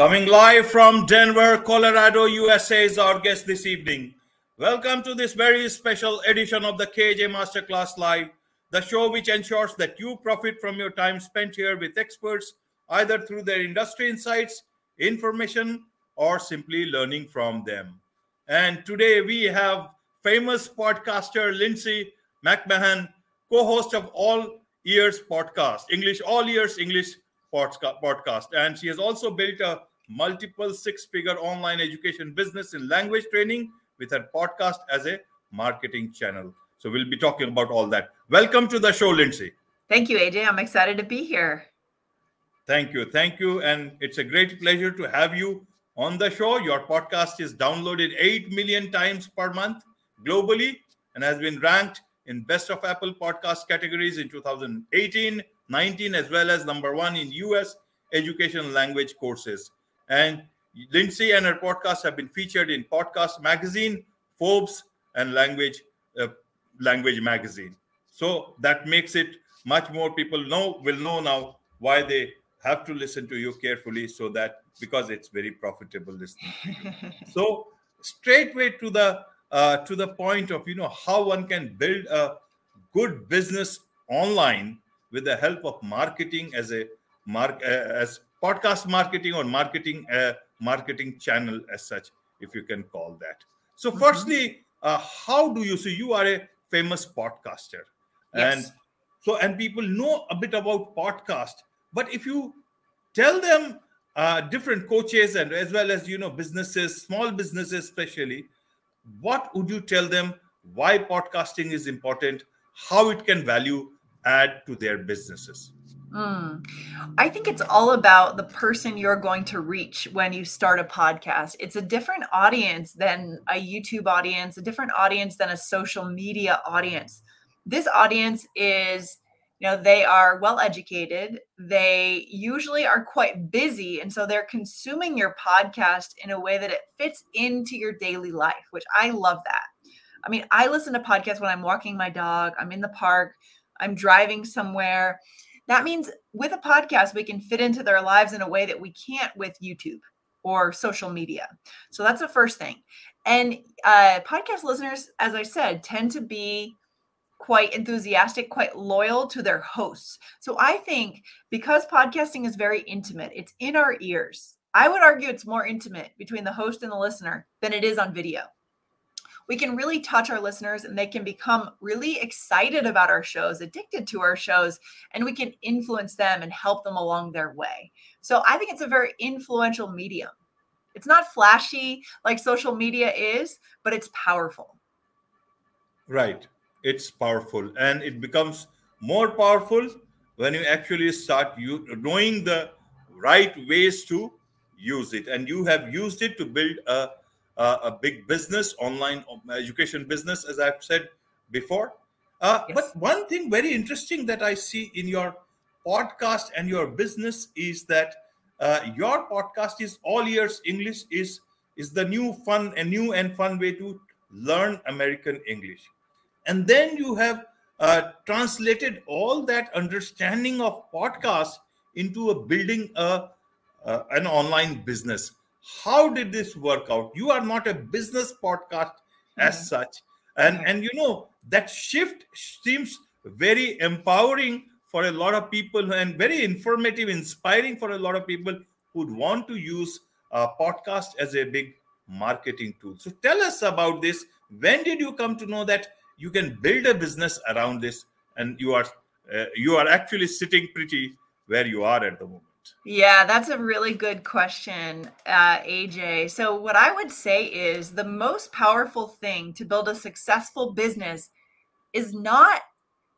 Coming live from Denver, Colorado, USA is our guest this evening. Welcome to this very special edition of the KJ Masterclass Live, the show which ensures that you profit from your time spent here with experts, either through their industry insights, information, or simply learning from them. And today we have famous podcaster Lindsay McMahon, co-host of All Ears podcast, English All Ears English podcast, and she has also built a multiple six-figure online education business in language training with her podcast as a marketing channel. So we'll be talking about all that. Welcome to the show, Lindsay. Thank you, AJ. I'm excited to be here. Thank you. Thank you. And it's a great pleasure to have you on the show. Your podcast is downloaded 8 million times per month globally and has been ranked in best of Apple podcast categories in 2018, 19, as well as number one in US education language courses. And Lindsay and her podcast have been featured in Podcast Magazine, Forbes, and Language uh, Language Magazine. So that makes it much more people know will know now why they have to listen to you carefully so that because it's very profitable listening so straightway to the uh, to the point of you know how one can build a good business online with the help of marketing as a mark uh, as podcast marketing or marketing uh, marketing channel as such if you can call that so mm-hmm. firstly uh, how do you see you are a famous podcaster yes. and so and people know a bit about podcast but if you tell them uh, different coaches and as well as you know businesses small businesses especially what would you tell them why podcasting is important how it can value add to their businesses Mm. I think it's all about the person you're going to reach when you start a podcast. It's a different audience than a YouTube audience, a different audience than a social media audience. This audience is you know they are well educated they usually are quite busy and so they're consuming your podcast in a way that it fits into your daily life which i love that i mean i listen to podcasts when i'm walking my dog i'm in the park i'm driving somewhere that means with a podcast we can fit into their lives in a way that we can't with youtube or social media so that's the first thing and uh, podcast listeners as i said tend to be quite enthusiastic, quite loyal to their hosts. So I think because podcasting is very intimate, it's in our ears. I would argue it's more intimate between the host and the listener than it is on video. We can really touch our listeners and they can become really excited about our shows, addicted to our shows, and we can influence them and help them along their way. So I think it's a very influential medium. It's not flashy like social media is, but it's powerful. Right it's powerful and it becomes more powerful when you actually start you knowing the right ways to use it and you have used it to build a, a, a big business online education business as i've said before. Uh, yes. but one thing very interesting that i see in your podcast and your business is that uh, your podcast is all ears english is is the new fun and new and fun way to learn american english. And then you have uh, translated all that understanding of podcast into a building a uh, an online business how did this work out? You are not a business podcast as mm-hmm. such. And mm-hmm. and you know that shift seems very empowering for a lot of people and very informative inspiring for a lot of people who'd want to use a podcast as a big marketing tool. So tell us about this. When did you come to know that you can build a business around this and you are uh, you are actually sitting pretty where you are at the moment yeah that's a really good question uh, aj so what i would say is the most powerful thing to build a successful business is not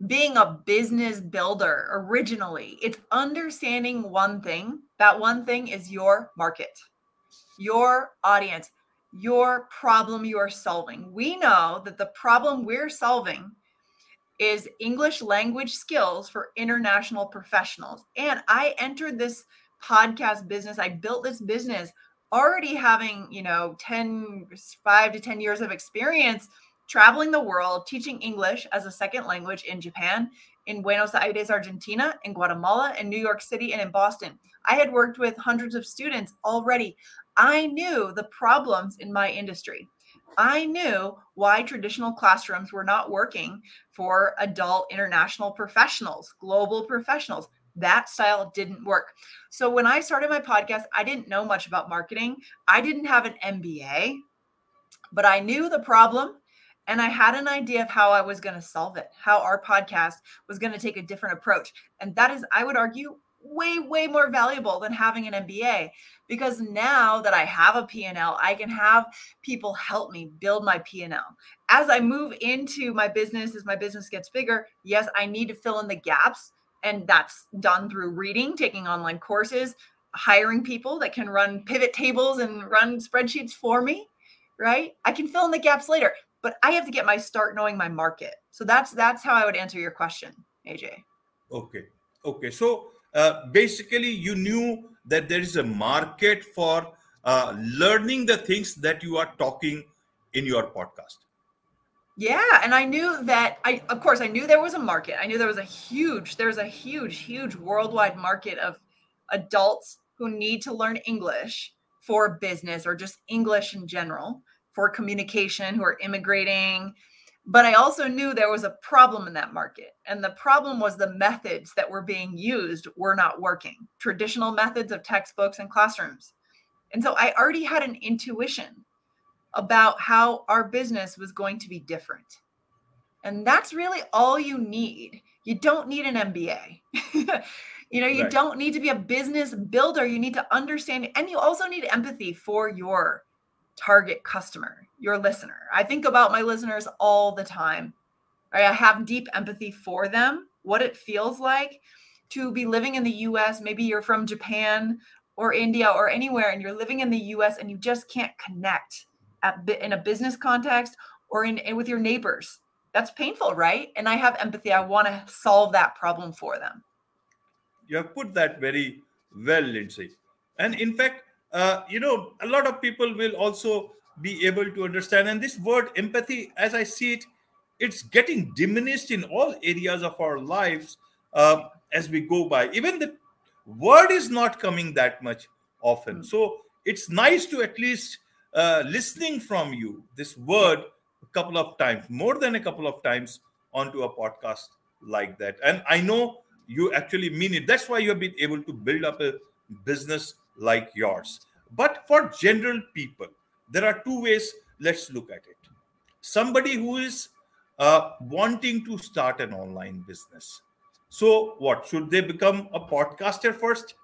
being a business builder originally. It's understanding one thing. That one thing is your market your audience your problem you are solving. We know that the problem we're solving is English language skills for international professionals. And I entered this podcast business, I built this business already having, you know, 10, 5 to 10 years of experience traveling the world, teaching English as a second language in Japan, in Buenos Aires, Argentina, in Guatemala, in New York City, and in Boston. I had worked with hundreds of students already. I knew the problems in my industry. I knew why traditional classrooms were not working for adult international professionals, global professionals. That style didn't work. So when I started my podcast, I didn't know much about marketing. I didn't have an MBA, but I knew the problem and I had an idea of how I was going to solve it, how our podcast was going to take a different approach. And that is, I would argue, way way more valuable than having an MBA because now that I have a P&L I can have people help me build my P&L as I move into my business as my business gets bigger yes I need to fill in the gaps and that's done through reading taking online courses hiring people that can run pivot tables and run spreadsheets for me right? I can fill in the gaps later but I have to get my start knowing my market. So that's that's how I would answer your question AJ okay. Okay. So uh, basically you knew that there is a market for uh, learning the things that you are talking in your podcast. Yeah and i knew that i of course i knew there was a market. I knew there was a huge there's a huge huge worldwide market of adults who need to learn english for business or just english in general for communication who are immigrating but I also knew there was a problem in that market. And the problem was the methods that were being used were not working traditional methods of textbooks and classrooms. And so I already had an intuition about how our business was going to be different. And that's really all you need. You don't need an MBA. you know, you right. don't need to be a business builder. You need to understand, and you also need empathy for your target customer, your listener. I think about my listeners all the time. I have deep empathy for them, what it feels like to be living in the US. Maybe you're from Japan or India or anywhere and you're living in the US and you just can't connect at, in a business context or in, in with your neighbors. That's painful, right? And I have empathy. I want to solve that problem for them. You have put that very well, Lindsay. And in fact, uh, you know, a lot of people will also be able to understand. And this word empathy, as I see it, it's getting diminished in all areas of our lives uh, as we go by. Even the word is not coming that much often. Mm. So it's nice to at least uh, listening from you this word a couple of times, more than a couple of times onto a podcast like that. And I know you actually mean it. That's why you have been able to build up a business like yours. But for general people, there are two ways. Let's look at it. Somebody who is uh, wanting to start an online business. So, what should they become a podcaster first,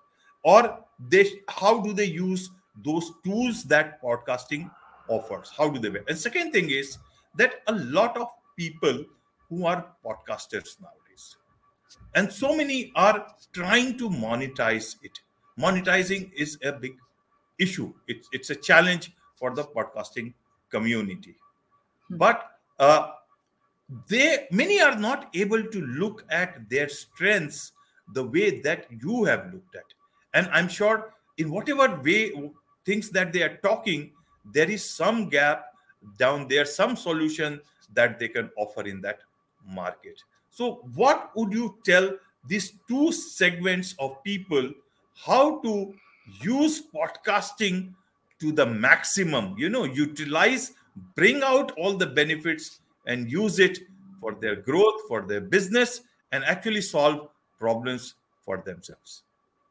or they? How do they use those tools that podcasting offers? How do they? And second thing is that a lot of people who are podcasters nowadays, and so many are trying to monetize it monetizing is a big issue. It's, it's a challenge for the podcasting community. Hmm. But uh, they many are not able to look at their strengths the way that you have looked at. And I'm sure in whatever way things that they are talking, there is some gap down there, some solution that they can offer in that market. So, what would you tell these two segments of people how to use podcasting to the maximum you know utilize bring out all the benefits and use it for their growth for their business and actually solve problems for themselves.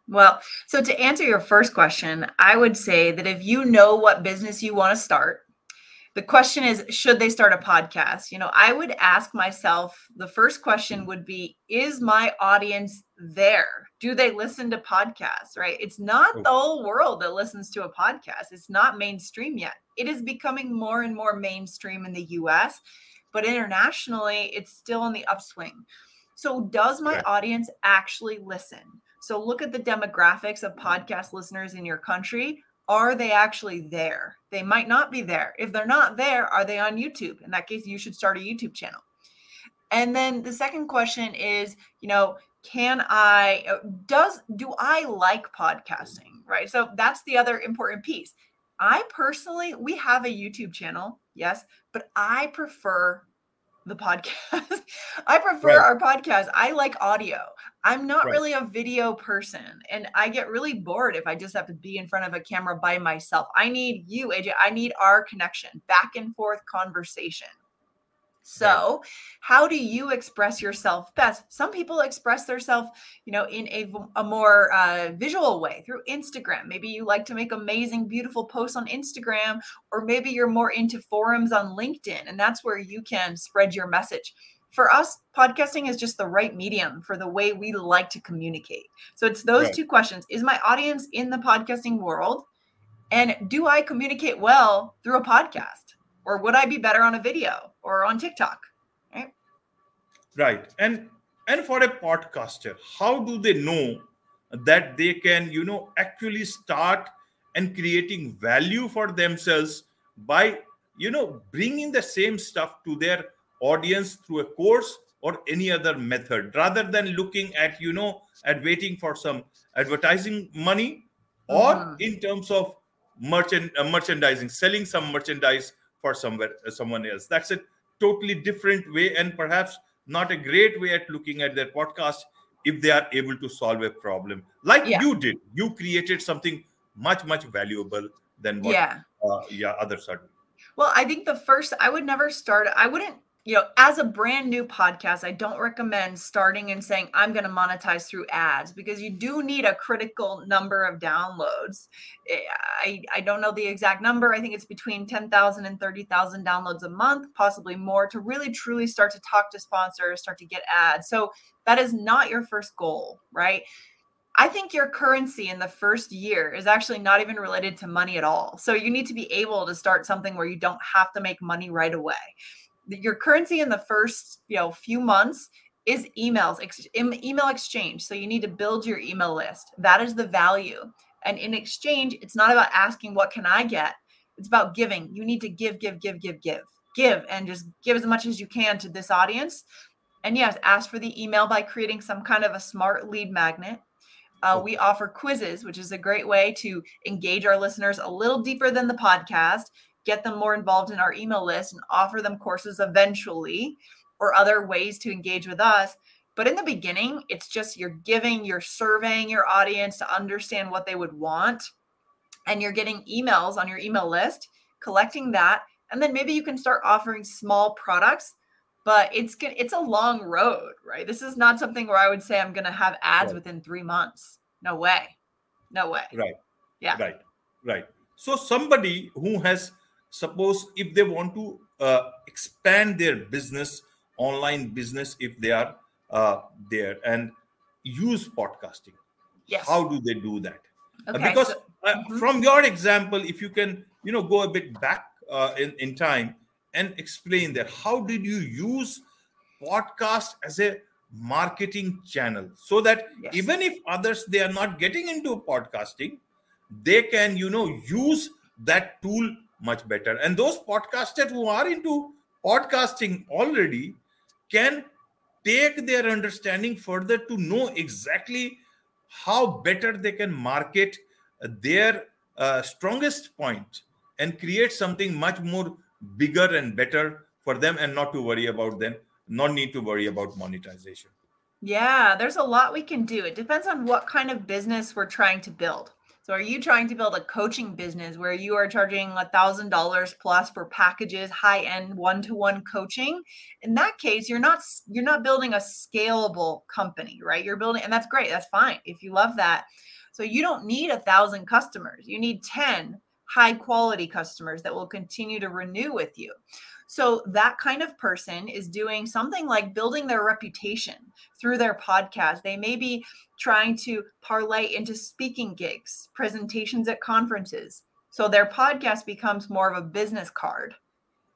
Well so to answer your first question i would say that if you know what business you want to start the question is should they start a podcast? You know i would ask myself the first question would be is my audience there? Do they listen to podcasts right? It's not oh. the whole world that listens to a podcast. It's not mainstream yet. It is becoming more and more mainstream in the us but internationally it's still in the upswing. So does my audience actually listen? So look at the demographics of podcast listeners in your country. Are they actually there? They might not be there. If they're not there, are they on YouTube? In that case, you should start a YouTube channel. And then the second question is, you know, can I uh, does do I like podcasting, right? So that's the other important piece. I personally, we have a YouTube channel, yes, but I prefer the podcast. I prefer Right. our podcast. I like audio. I'm not Right. really a video person and I get really bored if I just have to be in front of a camera by myself. I need you, AJ. I need our connection, back and forth conversation. So, how do you express yourself best? Some people express themselves, you know, in a, a more uh, visual way through Instagram. Maybe you like to make amazing, beautiful posts on Instagram, or maybe you're more into forums on LinkedIn, and that's where you can spread your message. For us, podcasting is just the right medium for the way we like to communicate. So it's those Right. two questions. Is my audience in the podcasting world? And do I communicate well through a podcast? Or would I be better on a video or on TikTok? right right and and for a podcaster how do they know that they can you know actually start and creating value for themselves by you know bringing the same stuff to their audience through a course or any other method rather than looking at you know at waiting for some advertising money or Mhm. in terms of merchant uh, merchandising selling some merchandise for somewhere uh, someone else that's a totally different way and perhaps not a great way at looking at their podcast if they are able to solve a problem like Yeah. you did you created something much much valuable than what Yeah. uh, yeah others are doing Well, I think the first, I would never start, I wouldn't, you know, as a brand new podcast, I don't recommend starting and saying, I'm going to monetize through ads because you do need a critical number of downloads. Eh, I, I don't know the exact number. I think it's between 10,000 and 30,000 downloads a month, possibly more, to really truly start to talk to sponsors, start to get ads. So that is not your first goal, right? I think your currency in the first year is actually not even related to money at all. So you need to be able to start something where you don't have to make money right away. Your currency in the first, you know, few months is emails, ex- email exchange. So you need to build your email list. That is the value. And in exchange, it's not about asking what can I get? It's about giving. You need to give, give, give, give, give. Give and just give as much as you can to this audience. And yes, ask for the email by creating some kind of a smart lead magnet. Uh, we offer quizzes, which is a great way to engage our listeners a little deeper than the podcast, get them more involved in our email list, and offer them courses eventually or other ways to engage with us. But in the beginning, it's just you're giving, you're surveying your audience to understand what they would want, and you're getting emails on your email list, collecting that, and then maybe you can start offering small products but it's it's a long road right? This is not something where i would say i'm going to have ads Right. within three months. No way. No way. Right. Yeah. right. Right. So somebody who has suppose if they want to uh, expand their business online business if they are uh, there and use podcasting yes how do they do that Uh, okay because so- uh, Mhm. from your example if you can you know go a bit back uh, in, in time and explain that how did you use podcast as a marketing channel so that Yes. even if others they are not getting into podcasting they can you know use that tool much better. And those podcasters who are into podcasting already can take their understanding further to know exactly how better they can market their uh, strongest point and create something much more bigger and better for them and not to worry about them not need to worry about monetization. Yeah there's a lot we can do. It depends on what kind of business we're trying to build so are you trying to build a coaching business where you are charging a thousand dollars plus for packages high end one-to-one coaching? In that case you're not you're not building a scalable company right? You're building and that's great that's fine if you love that. So you don't need a thousand customers. You need 10 high quality customers that will continue to renew with you so that kind of person is doing something like building their reputation through their podcast they may be trying to parlay into speaking gigs presentations at conferences so their podcast becomes more of a business card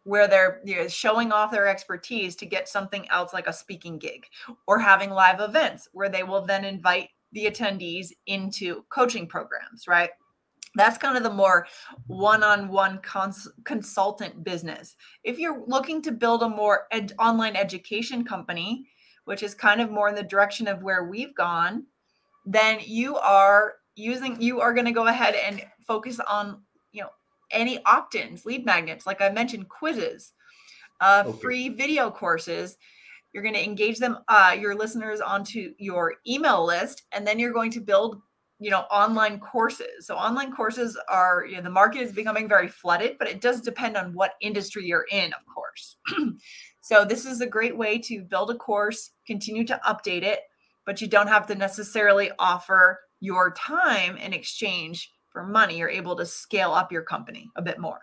where they're you know, showing off their expertise to get something else like a speaking gig or having live events where they will then invite the attendees into coaching programs, right? That's kind of the more one on one consultant business. If you're looking to build a more ed- online education company, which is kind of more in the direction of where we've gone, then you are using, you are going to go ahead and focus on, you know, any opt ins, lead magnets, like I mentioned, quizzes. uh, okay. free video courses. You're going to engage them, uh, your listeners, onto your email list, and then you're going to build you know online courses. So online courses are you know the market is becoming very flooded but it does depend on what industry you're in of course. So this is a great way to build a course continue to update it but you don't have to necessarily offer your time in exchange for money. You're able to scale up your company a bit more.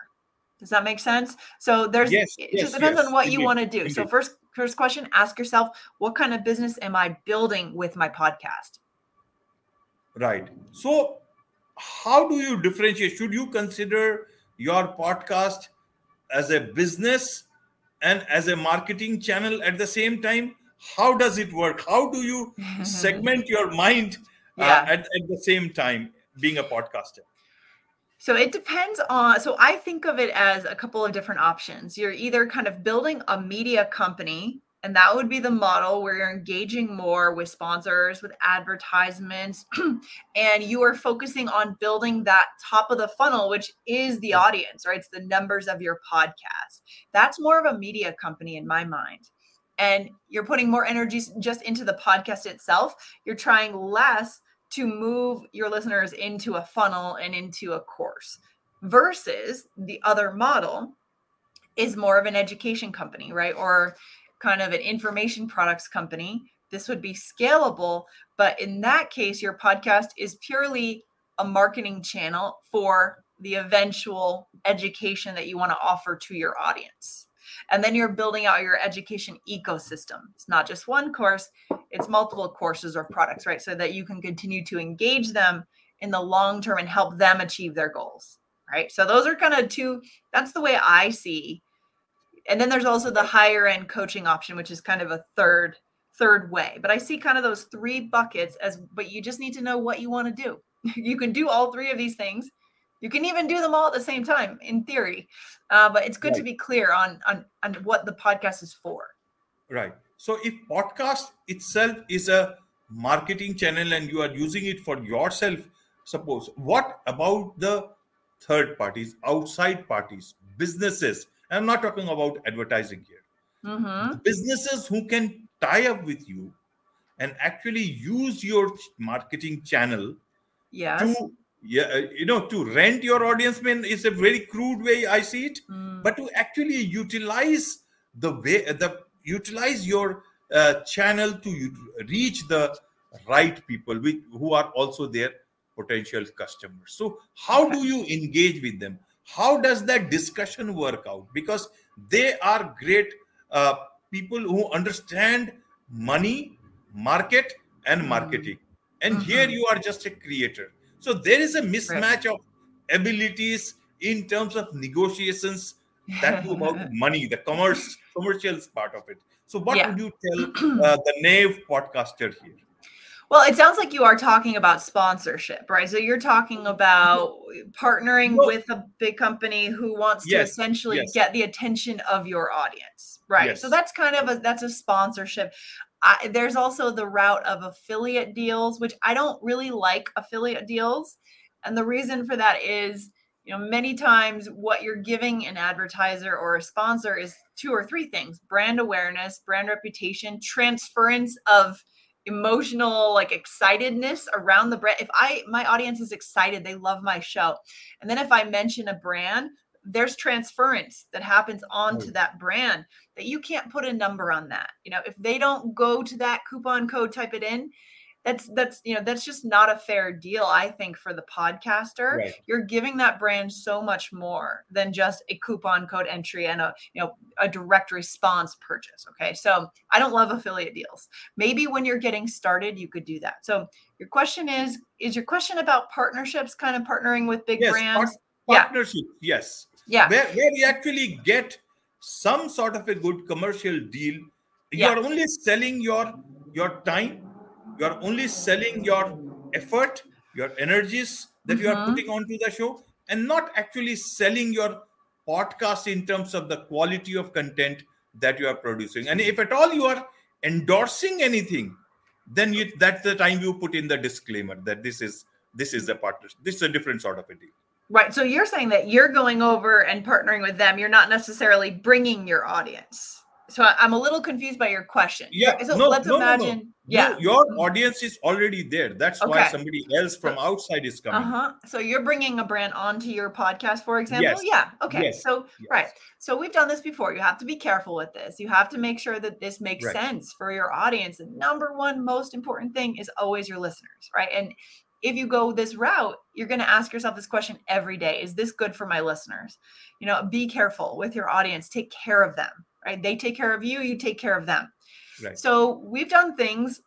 Does that make sense? So there's yes, it yes, just depends yes, on what you want to do. So first first question ask yourself what kind of business am i building with my podcast Right. So, how do you differentiate? Should you consider your podcast as a business and as a marketing channel at the same time? How does it work? How do you segment your mind uh, yeah. at, at the same time being a podcaster? So it depends on, so I think of it as a couple of different options. You're either kind of building a media company and that would be the model where you're engaging more with sponsors, with advertisements, and you are focusing on building that top of the funnel, which is the audience, right? It's the numbers of your podcast. That's more of a media company in my mind. And you're putting more energy just into the podcast itself. You're trying less to move your listeners into a funnel and into a course versus the other model is more of an education company, right? Or kind of an information products company, this would be scalable. But in that case, your podcast is purely a marketing channel for the eventual education that you want to offer to your audience. And then you're building out your education ecosystem. It's not just one course, it's multiple courses or products, right? So that you can continue to engage them in the long term and help them achieve their goals, right? So those are kind of two, that's the way I see and then there's also the higher end coaching option which is kind of a third third way. But i see kind of those three buckets as but you just need to know what you want to do. You can do all three of these things. You can even do them all at the same time in theory. Uh, but it's good right. to be clear on, on on what the podcast is for. Right. So if podcast itself is a marketing channel and you are using it for yourself suppose what about the third parties outside parties businesses I'm not talking about advertising here. Mm-hmm. Businesses who can tie up with you and actually use your marketing channel yes. to yeah uh, you know to rent your audience man is a very crude way i see it mm. but to actually utilize the way the utilize your uh, channel to reach the right people with, who are also their potential customers so how do you engage with them how does that discussion work out because they are great uh, people who understand money market and mm-hmm. marketing and mm-hmm. here you are just a creator so there is a mismatch of abilities in terms of negotiations that about money the commerce commercials part of it so what yeah. would you tell uh, the naive podcaster here well, it sounds like you are talking about sponsorship, right? So you're talking about partnering well, with a big company who wants yes, to essentially yes. get the attention of your audience, right? Yes. So that's kind of a that's a sponsorship. I, there's also the route of affiliate deals, which I don't really like affiliate deals, and the reason for that is you know many times what you're giving an advertiser or a sponsor is two or three things brand awareness brand reputation transference of emotional like excitedness around the brand. If i my audience is excited they love my show. And then if i mention a brand there's transference that happens onto that brand that you can't put a number on that. You know if they don't go to that coupon code type it in that's that's you know that's just not a fair deal i think for the podcaster. Right. you're giving that brand so much more than just a coupon code entry and a you know a direct response purchase okay? So i don't love affiliate deals. Maybe when you're getting started you could do that. So your question is is your question about partnerships kind of partnering with big yes, brands par- partnership yeah. yes. Yeah. Where, where you actually get some sort of a good commercial deal you're yeah. only selling your your time you are only selling your effort your energies that mm-hmm. you are mm-hmm. putting onto the show and not actually selling your podcast in terms of the quality of content that you are producing and if at all you are endorsing anything then you, that's the time you put in the disclaimer that this is this is a partnership this is a different sort of a deal Right. So you're saying that you're going over and partnering with them. You're not necessarily bringing your audience. So I'm a little confused by your question. Yeah. So no, let's no, no, no. imagine. Yeah. You- your audience is already there. That's why somebody else from outside is coming. Uh coming. huh. So you're bringing a brand onto your podcast, for example. Yes. Yeah. Okay. Yes. So Yes. right. So we've done this before. You have to be careful with this. You have to make sure that this makes Right. sense for your audience. The number one most important thing is always your listeners, right? And if you go this route, you're going to ask yourself this question every day: Is this good for my listeners? You know, be careful with your audience. Take care of them, right? They take care of you. You take care of them. Right. So we've done things.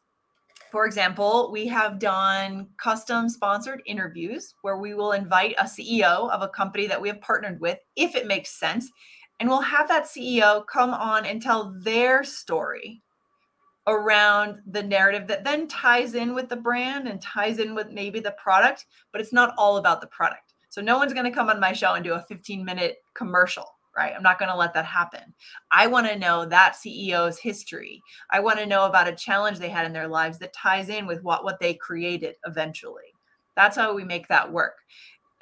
For example, we have done custom sponsored interviews where we will invite a CEO of a company that we have partnered with, if it makes sense, and we'll have that CEO come on and tell their story around the narrative that then ties in with the brand and ties in with maybe the product, but it's not all about the product. So no one's going to come on my show and do a 15 minute commercial, right? I'm not going to let that happen. I want to know that CEO's history. I want to know about a challenge they had in their lives that ties in with what what they created eventually. That's how we make that work.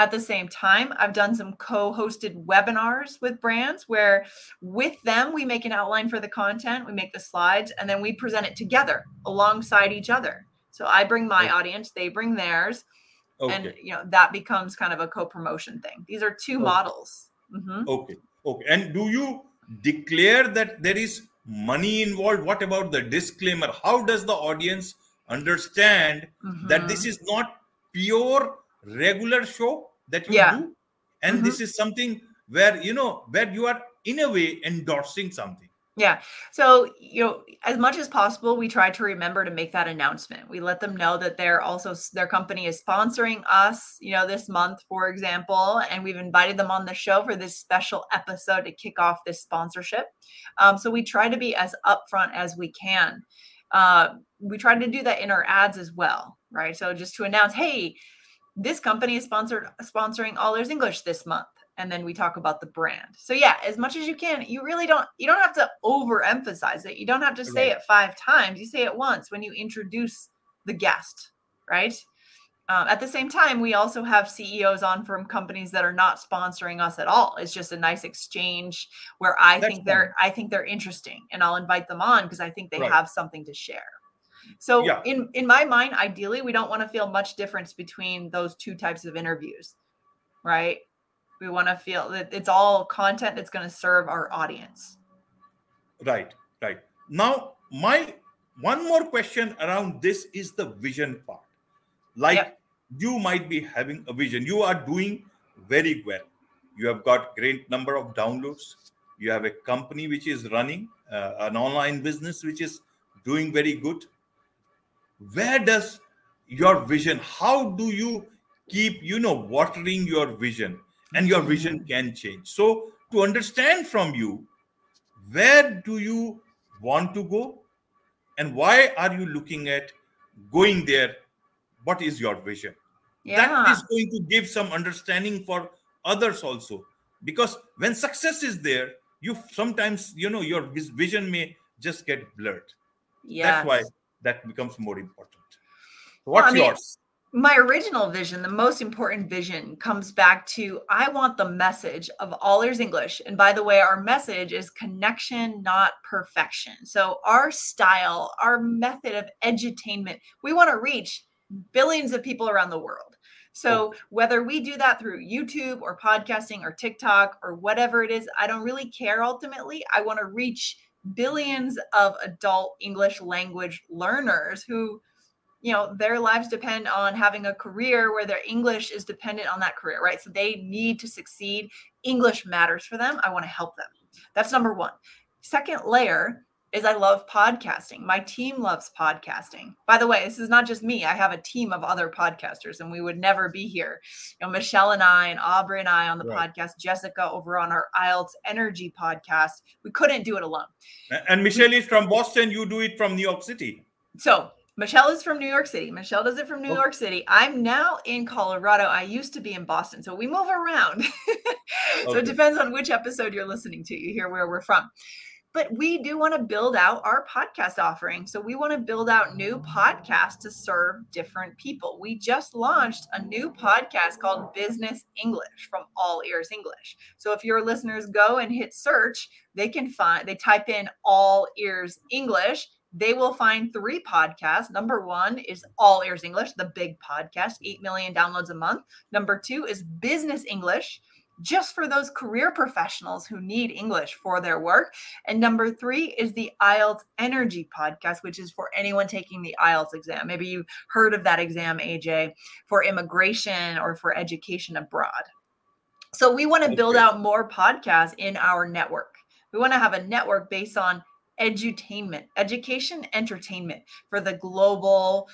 At the same time, I've done some co-hosted webinars with brands where with them we make an outline for the content, we make the slides and then we present it together alongside each other. So I bring my Okay. audience, they bring theirs, Okay. and you know that becomes kind of a co-promotion thing. These are two Okay. models. Mhm. Okay. Okay. And do you declare that there is money involved? What about the disclaimer? How does the audience understand that this is not pure regular show that you Yeah. do? And this mm-hmm. is something where you know where you are in a way endorsing something. Yeah. So, you know, as much as possible, we try to remember to make that announcement. We let them know that they're also their company is sponsoring us, you know, this month, for example, and we've invited them on the show for this special episode to kick off this sponsorship. Um, so we try to be as upfront as we can. Uh, we try to do that in our ads as well, right? So just to announce, hey, this company is sponsored sponsoring All Ears English this month and then we talk about the brand. So yeah, as much as you can, you really don't you don't have to overemphasize it. You don't have to say Right. it five times. You say it once when you introduce the guest, right? Um, at the same time, we also have CEOs on from companies that are not sponsoring us at all. It's just a nice exchange where I That's think they're I think they're interesting, and I'll invite them on because I think they Right. have something to share. So Yeah. in in my mind, ideally, we don't want to feel much difference between those two types of interviews, right? We want to feel that it's all content that's going to serve our audience. Right, right. Now, my one more question around this is the vision part. Like Yep. you might be having a vision, you are doing very well. You have got great number of downloads. You have a company which is running uh, an online business which is doing very good. Where does your vision? How do you keep you know watering your vision? And your vision can change. So to understand from you, where do you want to go and why are you looking at going there what is your vision Yeah. that is going to give some understanding for others also because when success is there you sometimes you know your vision may just get blurred yes. that's why that becomes more important what's I mean, yours my original vision, the most important vision, comes back to I want the message of All Ears English. And by the way, our message is connection, not perfection. So, our style, our method of edutainment, we want to reach billions of people around the world. So, whether we do that through YouTube or podcasting or TikTok or whatever it is, I don't really care ultimately. I want to reach billions of adult English language learners who you know their lives depend on having a career where their english is dependent on that career right? So they need to succeed. English matters for them. I want to help them. That's number one. Second layer is i love podcasting. My team loves podcasting. By the way this is not just me. I have a team of other podcasters and we would never be here. You know michelle and i and aubrey and i on the Right. podcast jessica over on our ielts energy podcast. We couldn't do it alone. And michelle is from boston. You do it from new york city. So Michelle is from New York City. Michelle does it from New Okay. York City. I'm now in Colorado. I used to be in Boston. So we move around. so Okay. it depends on which episode you're listening to. You hear where we're from. but we do want to build out our podcast offering. So we want to build out new podcasts to serve different people. We just launched a new podcast called Business English from All Ears English. So if your listeners go and hit search, they can find, they type in All Ears English. They will find three podcasts. Number one is All Ears English, the big podcast, 8 million downloads a month. Number two is Business English just for those career professionals who need English for their work. And number three is the IELTS Energy podcast, which is for anyone taking the IELTS exam. Maybe you've heard of that exam, AJ, for immigration or for education abroad. So we want to build out more podcasts in our network. We want to have a network based on edutainment, education, entertainment for the global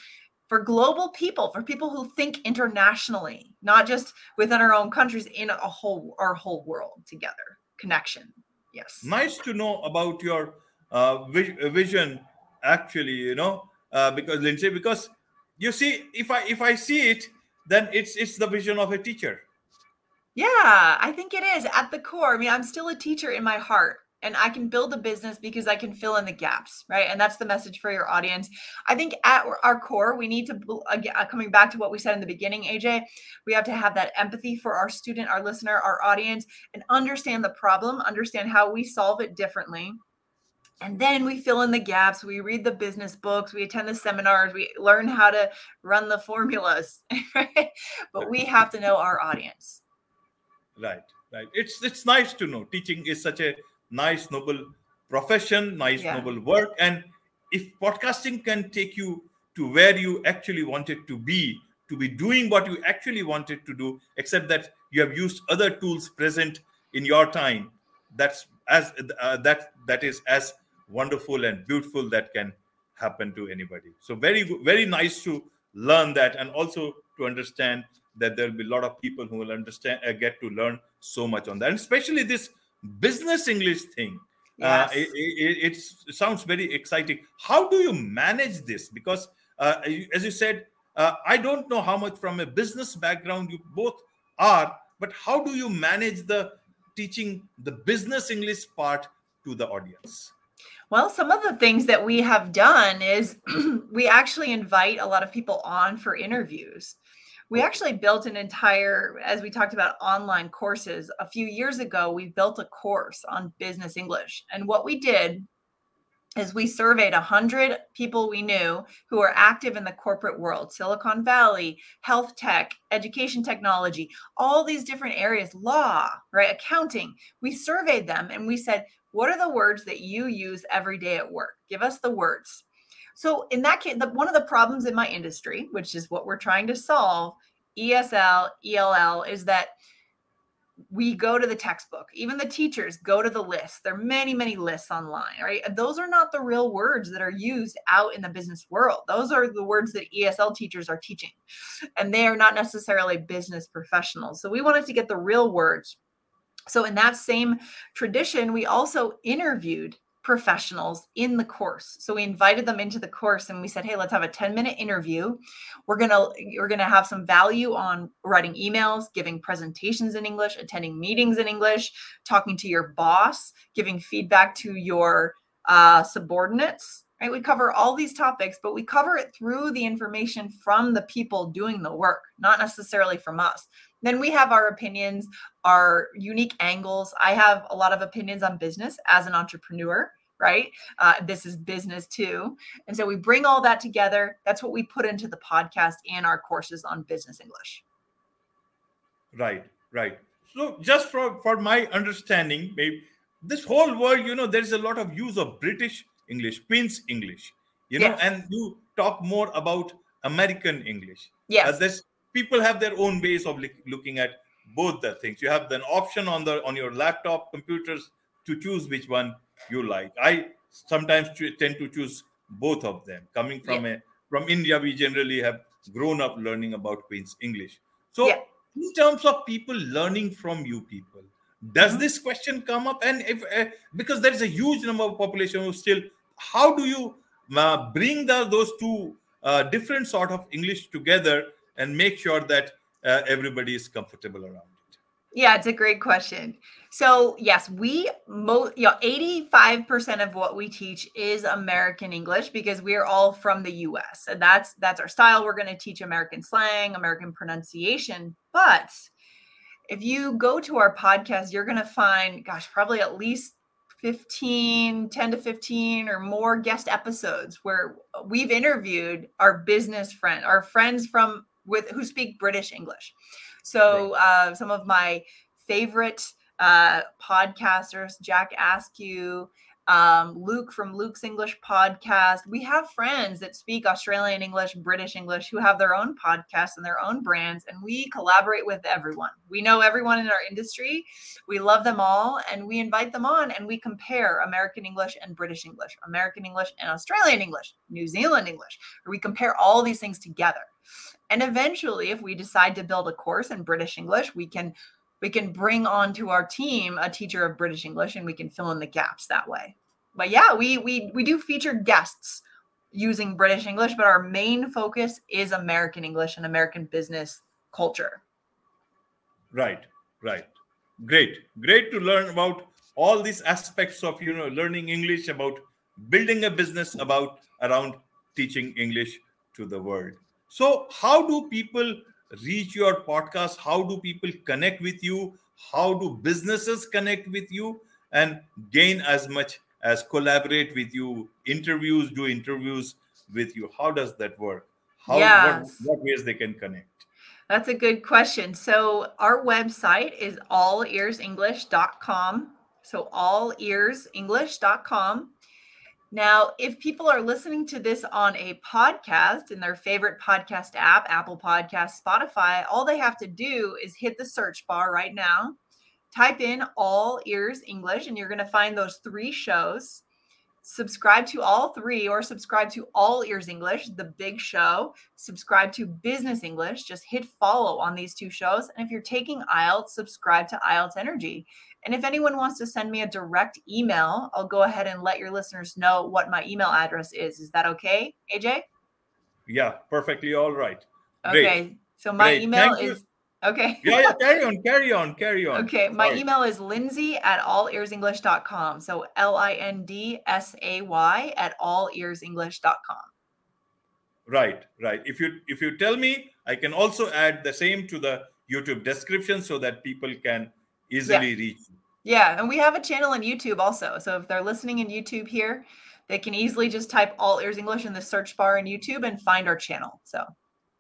for global people, for people who think internationally, not just within our own countries, in a whole our whole world together. Connection. Yes. Nice to know about your uh, vision. Actually, you know, uh, because Lindsay, because you see, if I if I see it, then it's it's the vision of a teacher. Yeah, I think it is at the core. I mean, I'm still a teacher in my heart and I can build a business because I can fill in the gaps, right? And that's the message for your audience. I think at our core, we need to, uh, coming back to what we said in the beginning, AJ, we have to have that empathy for our student, our listener, our audience, and understand the problem, understand how we solve it differently. And then we fill in the gaps. We read the business books. We attend the seminars. We learn how to run the formulas. Right? But we have to know our audience. Right, right. It's it's nice to know. Teaching is such a nice noble profession nice yeah. noble work. And if podcasting can take you to where you actually wanted to be to be doing what you actually wanted to do except that you have used other tools present in your time that's as uh, that that is as wonderful and beautiful that can happen to anybody. So very very nice to learn that and also to understand that there will be a lot of people who will understand uh, get to learn so much on that. And especially this business English thing. Uh, yes. Uh, it, it, it, sounds very exciting. How do you manage this? Because, uh, as you said, uh, I don't know how much from a business background you both are, but how do you manage the teaching the business English part to the audience? Well, some of the things that we have done is we actually invite a lot of people on for interviews. We actually built an entire, as we talked about online courses a few years ago, we built a course on business English. And what we did is we surveyed 100 people we knew who are active in the corporate world silicon valley health tech education technology all these different areas law right accounting. We surveyed them and we said what are the words that you use every day at work? Give us the words so in that case, the, one of the problems in my industry, which is what we're trying to solve, ESL, ELL, is that we go to the textbook. Even the teachers go to the list. There are many, many lists online, right? Those are not the real words that are used out in the business world. Those are the words that ESL teachers are teaching, and they are not necessarily business professionals. So we wanted to get the real words. So in that same tradition, we also interviewed professionals in the course. So we invited them into the course and we said, "Hey, let's have a 10-minute interview. We're going to you're going to have some value on writing emails, giving presentations in English, attending meetings in English, talking to your boss, giving feedback to your uh, subordinates." Right? We cover all these topics, but we cover it through the information from the people doing the work, not necessarily from us. Then we have our opinions, our unique angles. I have a lot of opinions on business as an entrepreneur right? Uh, this is business too. And so we bring all that together. That's what we put into the podcast and our courses on business English. Right, right. So just for, for my understanding, maybe this whole world, you know, there's a lot of use of British English, Queen's English, you know, yes. and you talk more about American English. Yes. Uh, there's people have their own ways of looking at both the things. You have an option on the on your laptop computers to choose which one you like. I sometimes tend to choose both of them. Coming from yeah. a from India, we generally have grown up learning about Queen's English. So, yeah. in terms of people learning from you people, does mm-hmm. this question come up? And if uh, because there is a huge number of population who still, how do you uh, bring the, those two uh, different sort of English together and make sure that uh, everybody is comfortable around? Yeah, it's a great question. So yes, we mo you know, 85% of what we teach is American English because we are all from the US. And that's that's our style. We're going to teach American slang, American pronunciation. But if you go to our podcast, you're going to find, gosh, probably at least 15, 10 to 15 or more guest episodes where we've interviewed our business friend, our friends from with who speak British English. So uh, some of my favorite uh, podcasters, Jack Askew, um, Luke from Luke's English podcast. We have friends that speak Australian English, British English, who have their own podcasts and their own brands, and we collaborate with everyone. We know everyone in our industry. We love them all, and we invite them on and we compare American English and British English, American English and Australian English, New Zealand English, or we compare all these things together. And eventually, if we decide to build a course in British English, we can we can bring onto our team a teacher of British English and we can fill in the gaps that way. But yeah, we we we do feature guests using British English, but our main focus is American English and American business culture. Right, right. Great. Great to learn about all these aspects of you know learning English about building a business about around teaching English to the world. So how do people reach your podcast? How do people connect with you? How do businesses connect with you and gain as much as collaborate with you, interviews, do interviews with you? How does that work? How yes. what, what ways they can connect? That's a good question. So our website is allearsenglish.com. So allearsenglish.com. Now, if people are listening to this on a podcast in their favorite podcast app, Apple Podcast, Spotify, all they have to do is hit the search bar right now, type in All Ears English, and you're going to find those three shows. Subscribe to all three or subscribe to All Ears English, the big show. Subscribe to Business English. Just hit follow on these two shows. And if you're taking IELTS, subscribe to IELTS Energy. And if anyone wants to send me a direct email, I'll go ahead and let your listeners know what my email address is. Is that okay, AJ? Yeah, perfectly all right. Great. Okay. So my Great. email Thank is you. okay. yeah, yeah, carry on, carry on, carry on. Okay. My Sorry. email is lindsay at allearsenglish.com. So L I N D S A Y at allearsenglish.com. Right, right. If you if you tell me, I can also add the same to the YouTube description so that people can easily yeah. reach. Yeah, and we have a channel on YouTube also. So if they're listening in YouTube here, they can easily just type all ears English in the search bar in YouTube and find our channel. So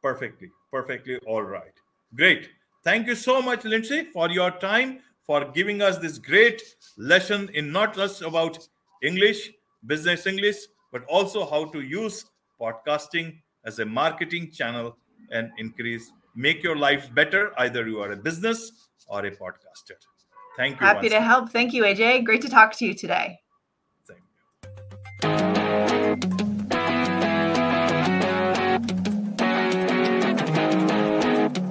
perfectly, perfectly all right. Great. Thank you so much, Lindsay, for your time, for giving us this great lesson in not just about English, business English, but also how to use podcasting as a marketing channel and increase, make your life better. Either you are a business or a podcaster. Thank you. Happy to help. Thank you, AJ. Great to talk to you today.